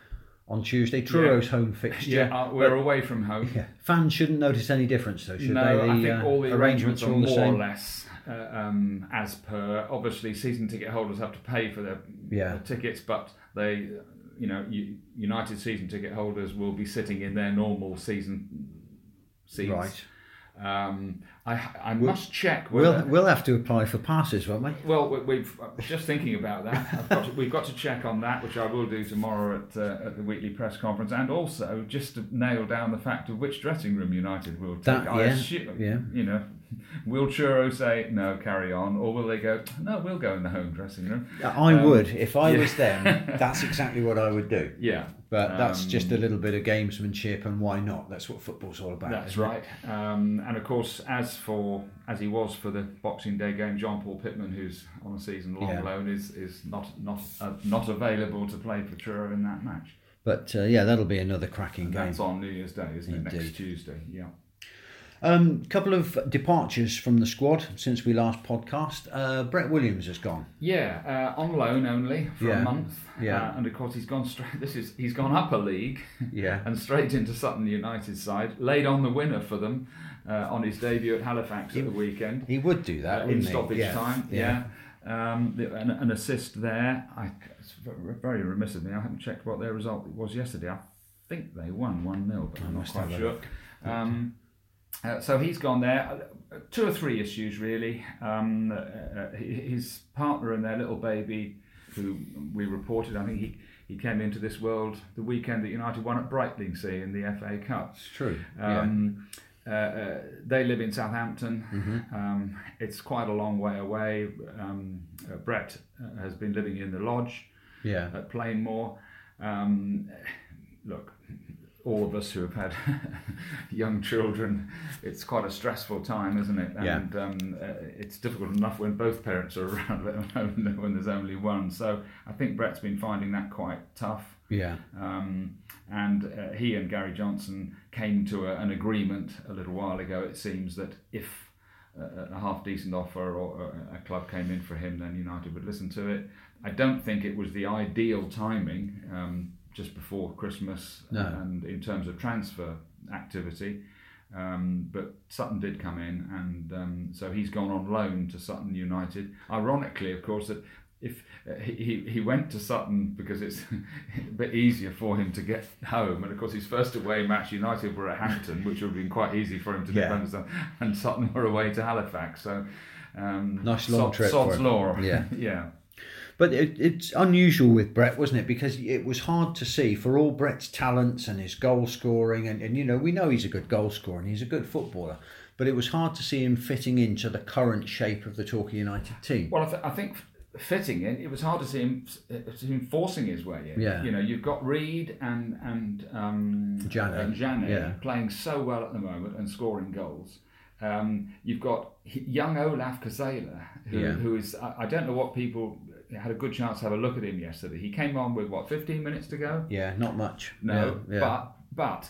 on Tuesday. Truro's home fixture. *laughs* Yeah, uh, we're away from home. Yeah. Fans shouldn't notice any difference though, should no, they? I think uh, all the arrangements, are are all the more same. or less uh, um, as per. Obviously, season ticket holders have to pay for their Yeah. uh, tickets, but they, you know, United season ticket holders will be sitting in their normal season seats. Right. Um, I I must check We'll we'll have to apply for passes, won't we? Well, we- we've just thinking about that. I've got to, we've got to check on that, which I will do tomorrow at, uh, at the weekly press conference, and also just to nail down the fact of which dressing room United will take. That- I yeah, assume, yeah. you know, *laughs* will Truro say no, carry on, or will they go no, we'll go in the home dressing room? I Um, would if I yeah. was them. *laughs* That's exactly what I would do. Yeah, But that's Um, just a little bit of gamesmanship, and why not? That's what football's all about. That's right. Um, and of course, as for as he was for the Boxing Day game, John Paul Pittman, who's on a season long Yeah. loan, is is not not uh, not available to play for Truro in that match. But uh, yeah, that'll be another cracking game. That's on New Year's Day, isn't it? Next Tuesday. Yeah. Um, couple of departures from the squad since we last podcast. Uh, Brett Williams has gone. Yeah, uh, on loan only for Yeah. a month. Yeah. Uh, and of course, he's gone straight. This is he's gone up a league. *laughs* Yeah. and straight into Sutton United side. Laid on the winner for them uh, on his debut at Halifax at the weekend. He would do that uh, in wouldn't he? stoppage Yeah. time. Yeah. Um, an, an assist there. I, it's very, remiss of me. I haven't checked what their result was yesterday. I think they won 1 0, but I'm not quite have a sure. Um, uh, so he's gone there. Two or three issues really. Um, uh, his partner and their little baby, who we reported, I think he, he came into this world the weekend that United won at Brightlingsea in the FA Cup. It's true. Um, uh, uh, they live in Southampton. Mm-hmm. Um, it's quite a long way away. Um, uh, Brett uh, has been living in the lodge yeah. at Plainmoor. Um, look, all of us who have had *laughs* young children, it's quite a stressful time, isn't it? Yeah. And um, uh, it's difficult enough when both parents are *laughs* around, let alone when there's only one. So I think Brett's been finding that quite tough. Yeah. Um, and uh, he and Gary Johnson came to a, an agreement a little while ago. It seems that if a, a half decent offer or a, a club came in for him, then United would listen to it. I don't think it was the ideal timing um, just before Christmas No. and in terms of transfer activity. Um, but Sutton did come in, and um, so he's gone on loan to Sutton United. Ironically, of course, that if uh, he, he went to Sutton because it's *laughs* a bit easier for him to get home, and of course his first away match United were at Hampton, which would have been quite easy for him to Yeah. defend, Sutton, and Sutton were away to Halifax. So um, Nice long trip Sod's law. Yeah. *laughs* yeah. But it, it's unusual with Brett, wasn't it? Because it was hard to see for all Brett's talents and his goal scoring, and, and you know, we know he's a good goal scorer and he's a good footballer, but it was hard to see him fitting into the current shape of the Torquay United team. Well, I, th- I think fitting in, it was hard to see him, uh, him forcing his way in. Yeah. You know, you've got Reid and and um, Janneh. and Janneh Yeah. playing so well at the moment and scoring goals. Um, you've got young Olaf Kazela, who, Yeah. who is I, I don't know what people had a good chance to have a look at him yesterday. He came on with what 15 minutes to go. Yeah, not much. No, yeah, yeah. but but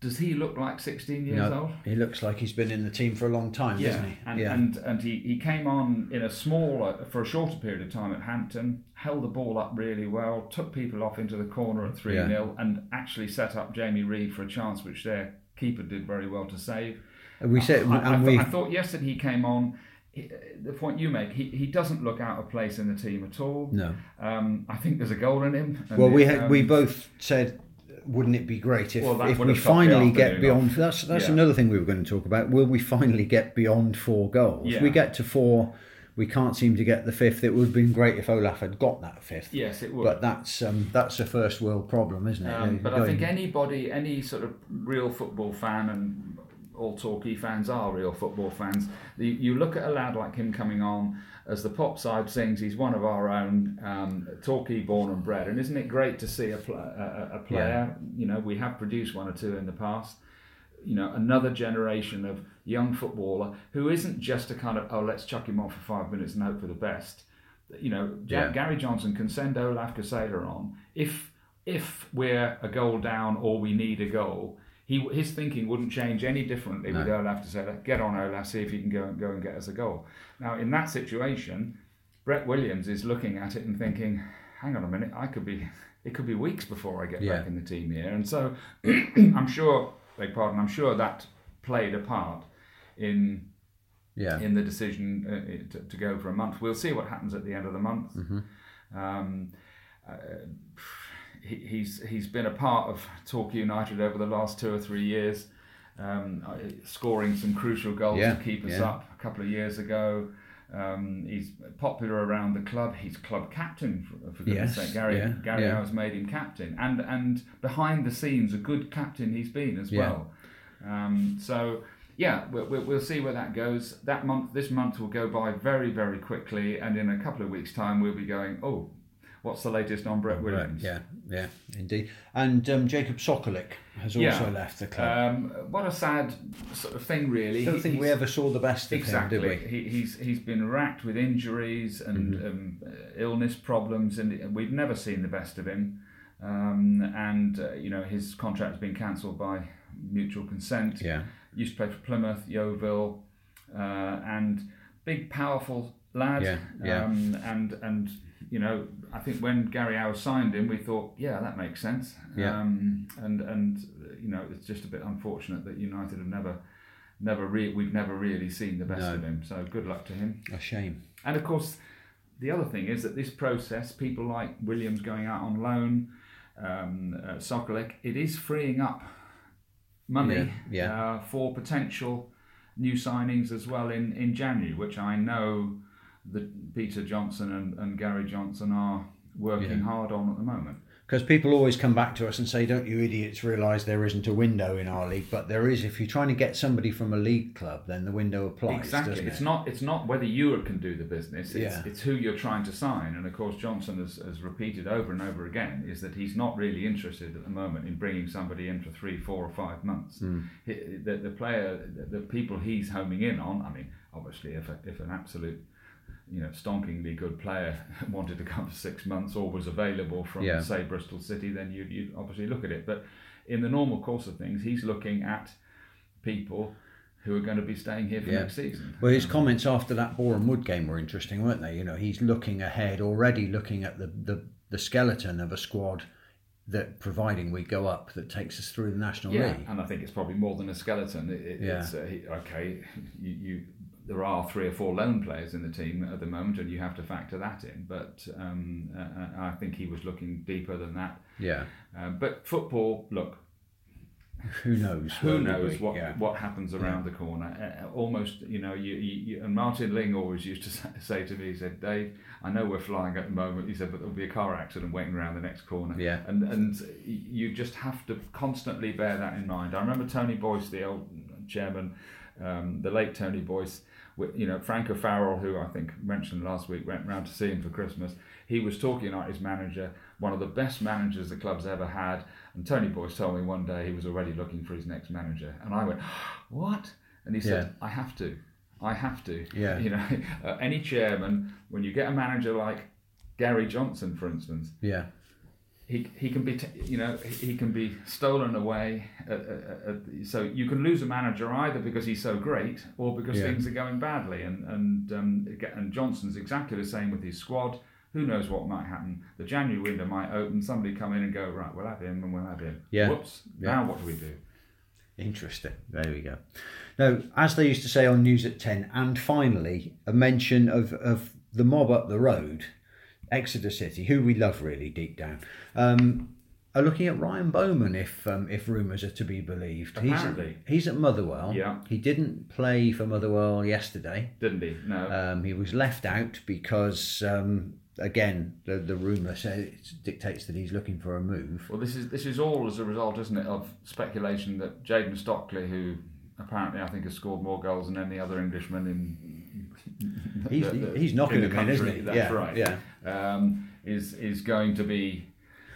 does he look like 16 years No, old? he looks like he's been in the team for a long time, doesn't he? And, yeah, and and he, he came on in a smaller for a shorter period of time at Hampton, held the ball up really well, took people off into the corner at three 0 and actually set up Jamie Reid for a chance which their keeper did very well to save. And we said, I, I, and th- we I thought yesterday he came on. He- The point you make, he, he doesn't look out of place in the team at all. no. Um, I think there's a goal in him. Well, we it, had, um, we both said, wouldn't it be great if, Well, if we have topped the finally get beyond? off. That's that's Yeah. another thing we were going to talk about. Will we finally get beyond four goals? Yeah. We get to four, we can't seem to get the fifth. It would have been great if Olaf had got that fifth. Yes, it would. But that's um, that's a first world problem, isn't it? Um, Uh, but I think anybody, any sort of real football fan, and all Torquay fans are real football fans. You, look at a lad like him coming on as the pop side sings, he's one of our own, um, Torquay born and bred, and isn't it great to see a, pl- a, a player? You know, we have produced one or two in the past. You know, another generation of young footballer who isn't just a kind of oh, let's chuck him on for five minutes and hope for the best. You know, Yeah. Gary Johnson can send Olaf Casela on if if we're a goal down or we need a goal, he his thinking wouldn't change any differently with Olaf Casela. Get on Olaf, see if you can go and go and get us a goal. Now in that situation, Brett Williams is looking at it and thinking, hang on a minute, I could be *laughs* it could be weeks before I get Yeah. back in the team here. And so *clears throat* I'm sure, beg pardon, I'm sure that played a part in yeah, in the decision uh, to, to go for a month. We'll see what happens at the end of the month. Mm-hmm. Um, uh, he, he's he's been a part of Torquay United over the last two or three years, um, scoring some crucial goals Yeah, to keep us yeah. up a couple of years ago. Um, he's popular around the club. He's club captain for, for goodness Yes, sake. Gary yeah, Gary yeah. Owers made him captain, and and behind the scenes, a good captain he's been as well. Um, so yeah, we'll, we'll, we'll see where that goes. That month, this month will go by very, very quickly, and in a couple of weeks' time, we'll be going, oh, what's the latest on Brett Right, Williams? yeah, yeah, indeed. And um, Jakub Sokolik has also Yeah. left the club. Um, what a sad sort of thing, really. I don't He- think we ever saw the best of Exactly. him, did we? He, he's he's been racked with injuries and Mm-hmm. um, uh, illness problems, and we've never seen the best of him. Um, and uh, you know his contract has been cancelled by mutual consent. Yeah, Used to play for Plymouth, Yeovil, uh, and big, powerful lad. Yeah, yeah. Um, and and you know I think when Gary Owers signed him, we thought, yeah, that makes sense. Yeah. Um, and and you know it's just a bit unfortunate that United have never. Never re- we've never really seen the best No. of him. So good luck to him. a shame. And of course, the other thing is that this process, people like Williams going out on loan, um, uh, Sokolik, it is freeing up money Yeah, yeah. Uh, for potential new signings as well in, in January, which I know that Peter Johnson and, and Gary Johnson are working Yeah. hard on at the moment. Because people always come back to us and say, "Don't you idiots realise there isn't a window in our league?" But there is. If you're trying to get somebody from a league club, then the window applies. Exactly. It's it? not it's not whether you can do the business, it's, Yeah. it's who you're trying to sign. And of course, Johnson has, has repeated over and over again is that he's not really interested at the moment in bringing somebody in for three, four, or five months. Hmm. He- The, the player, the, the people he's homing in on, I mean, obviously, if, a, if an absolute you know, stonkingly good player *laughs* wanted to come for six months or was available from, Yeah. say, Bristol City, then you'd, you'd obviously look at it. But in the normal course of things, he's looking at people who are going to be staying here for Yeah. next season. Well, his comments after that Boreham Wood game were interesting, weren't they? You know, he's looking ahead already, looking at the, the, the skeleton of a squad that, providing we go up, that takes us through the National Yeah, League. and I think it's probably more than a skeleton. It, it, Yeah. It's uh, he- okay. You, you there are three or four lone players in the team at the moment, and you have to factor that in. But um, uh, I think he was looking deeper than that. Yeah. Um, but football, look, Who knows? who knows what Yeah. what happens around the corner? Uh, uh, almost, you know, you, you, you and Martin Ling always used to *laughs* say, say to me, he said, "Dave, I know we're flying at the moment." He said, "But there'll be a car accident waiting around the next corner." Yeah. and and you just have to constantly bear that in mind. I remember Tony Boyce, the old chairman, um, the late Tony Boyce. You know, Frank O'Farrell, who I think mentioned last week, went round to see him for Christmas. He was talking about his manager, one of the best managers the club's ever had. And Tony Boyce told me one day he was already looking for his next manager, and I went, *gasps* "What?" And he said, "I have to, I have to." Yeah. You know, *laughs* uh, any chairman, when you get a manager like Gary Johnson, for instance, Yeah. He, he can be t- you know he can be stolen away uh, uh, uh, so you can lose a manager either because he's so great or because Yeah. things are going badly and and um, and Johnson's exactly the same with his squad who knows what might happen the January window might open somebody come in and go right we'll have him and we'll have him Yeah. whoops Yeah. now what do we do Interesting. There we go. Now, as they used to say on News at 10, and finally, a mention of, of the mob up the road, Exeter City, who we love really deep down, um, are looking at Ryan Bowman if um, if rumours are to be believed. Apparently. He's, he's at Motherwell. Yeah. He didn't play for Motherwell yesterday. didn't he no Um, he was left out because, um, again, the, the rumour says dictates that he's looking for a move. Well, this is this is all as a result, isn't it, of speculation that Jayden Stockley, who apparently I think has scored more goals than any other Englishman in. He's, the- he's knocking the in, isn't country, he? That's yeah, right. Yeah. Um, is is going to be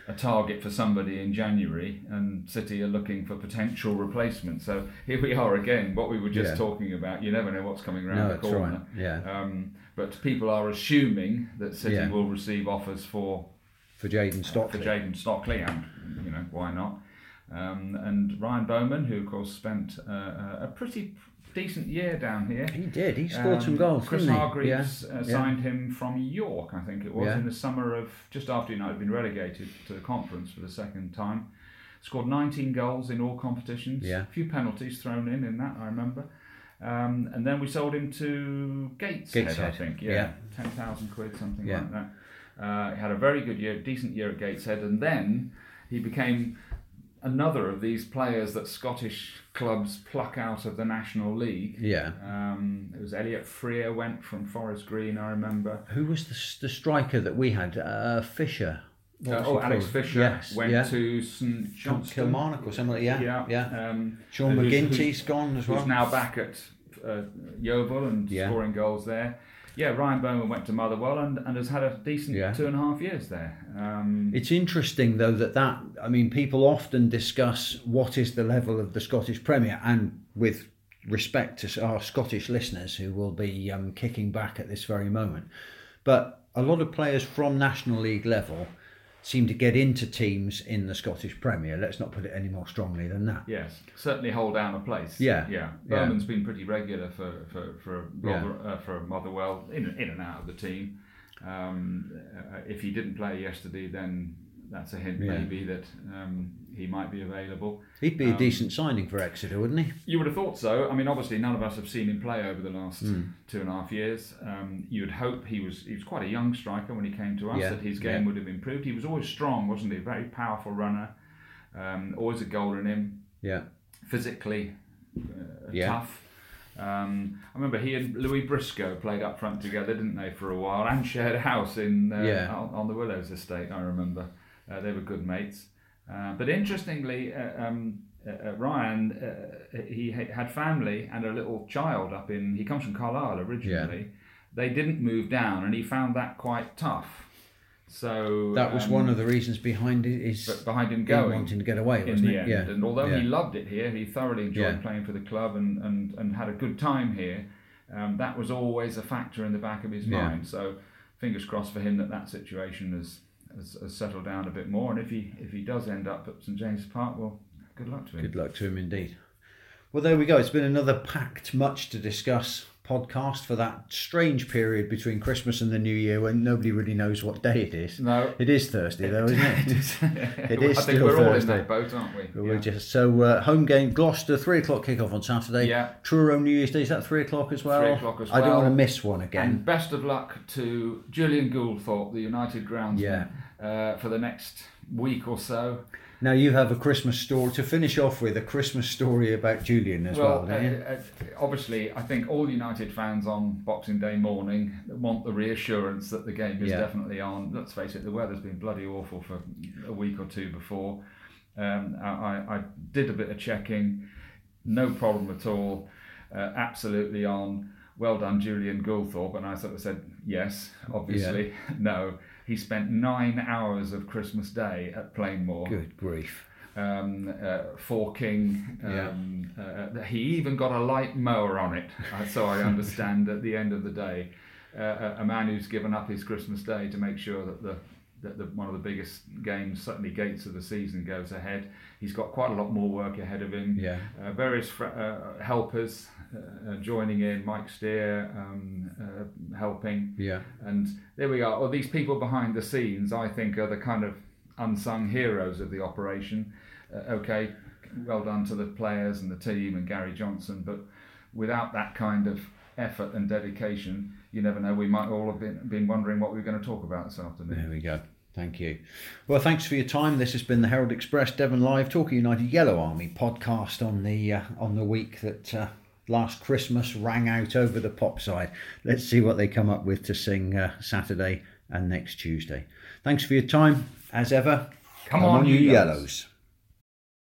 a target for somebody in January, and City are looking for potential replacement. So here we are again. What we were just Yeah. talking about. You never know what's coming around No, the corner. right. Yeah. Um, but people are assuming that City Yeah. will receive offers for For Jayden for Stockley. Jayden Stockley, and you know why not? Um, and Ryan Bowman, who of course spent uh, a pretty decent year down here. He did. He scored Um, some goals, Chris didn't he? Hargreaves Yeah. uh, Yeah. signed him from York, I think it was, Yeah. in the summer of just after United had been relegated to the conference for the second time. Scored 19 goals in all competitions. Yeah. A few penalties thrown in in that, I remember. Um, and then we sold him to Gateshead, I think. yeah. Yeah, 10,000 quid, something Yeah. like that. Uh, he had a very good year, decent year at Gateshead, and then he became another of these players that Scottish clubs pluck out of the National League. Yeah. Um, it was Elliott Frear went from Forest Green, I remember. Who was the, the striker that we had? Uh, Fisher. What Uh, was oh, Alex called? Fisher Yes. went yeah. to St Johnstone. Kilmarnock or something. like- Yeah. Yeah, Yeah. Um, Sean who's- McGinty's who's- gone as who's well. now back at uh, Yeovil and Yeah. scoring goals there. Yeah, Ryan Bowman went to Motherwell and, and has had a decent Yeah. two and a half years there. Um, It's interesting though that that I mean people often discuss what is the level of the Scottish Premier and with respect to our Scottish listeners who will be um, kicking back at this very moment, but a lot of players from National League level seem to get into teams in the Scottish Premier. Let's not put it any more strongly than that. Yes, certainly hold down a place. Yeah, yeah. yeah. Bowman's been pretty regular for for for Yeah. Uh, for Motherwell in in and out of the team. Um, uh, if he didn't play yesterday, then that's a hint Yeah. maybe that um, he might be available. He'd be a Um, decent signing for Exeter, wouldn't he? You would have thought so. I mean, obviously, none of us have seen him play over the last Hmm. two and a half years. Um, you would hope he was he was quite a young striker when he came to us Yeah, that his game yeah. would have improved. He was always strong, wasn't he? Very powerful runner, um, always a goal in him. Yeah. physically uh, Yeah. tough. Um, I remember he and Louis Briscoe played up front together, didn't they, for a while, and shared a house in uh, Yeah. on, on the Willows estate. I remember uh, they were good mates. Uh, but interestingly, uh, um, uh, uh, Ryan uh, he ha- had family and a little child up in. He comes from Carlisle originally. Yeah. They didn't move down, and he found that quite tough. So That was um, one of the reasons behind it is behind him going wanting to get away, in wasn't the it? end. Yeah. And although he loved it here, he thoroughly enjoyed Yeah. playing for the club and, and, and had a good time here. Um, that was always a factor in the back of his Yeah. mind. So fingers crossed for him that that situation has, has, has settled down a bit more. And if he if he does end up at St James's Park, well, good luck to him. Good luck to him indeed. Well, there we go. It's been another packed, much to discuss podcast for that strange period between Christmas and the New Year when nobody really knows what day it is. No. It is Thursday, though, isn't it? *laughs* It *laughs* is I think still we're all in Thursday. that boat, aren't we? We're just so uh, home game Gloucester three o'clock kickoff on Saturday. Yeah. Truro New Year's Day is that three o'clock as well. Three o'clock as well. I don't want to miss one again. And best of luck to Julian Goulthorpe, the United groundsman, uh, for the next week or so. Now you have a Christmas story to finish off with a Christmas story about Julian as well, Well, don't you? uh, uh, obviously, I think all United fans on Boxing Day morning want the reassurance that the game is Yeah. definitely on. Let's face it, the weather's been bloody awful for a week or two before. Um, I, I did a bit of checking, no problem at all, uh, absolutely on. Well done, Julian Goulthorpe. And I sort of said, yes, obviously. *laughs* No, he spent nine hours of Christmas Day at Plainmoor Good grief. um, uh, forking. Um, uh, he even got a light mower on it, uh, so I understand at the end of the day. Uh, a- a man who's given up his Christmas day to make sure that the that the, one of the biggest games, certainly gates of the season, goes ahead. He's got quite a lot more work ahead of him. Yeah. Uh, various fr- uh, helpers uh, uh, joining in, Mike Steer um, uh, helping. Yeah. And there we are. Well, these people behind the scenes, I think, are the kind of unsung heroes of the operation. Uh, okay, well done to the players and the team and Gary Johnson, but without that kind of effort and dedication, you never know. We might all have been, been wondering what we were going to talk about this afternoon. There we go. Thank you. Well, thanks for your time. This has been the Herald Express Devon Live Talking United Yellow Army podcast on the uh, on the week that uh, last Christmas rang out over the pop side. Let's see what they come up with to sing uh, Saturday and next Tuesday. Thanks for your time, as ever. Come on, you you yellows. yellows.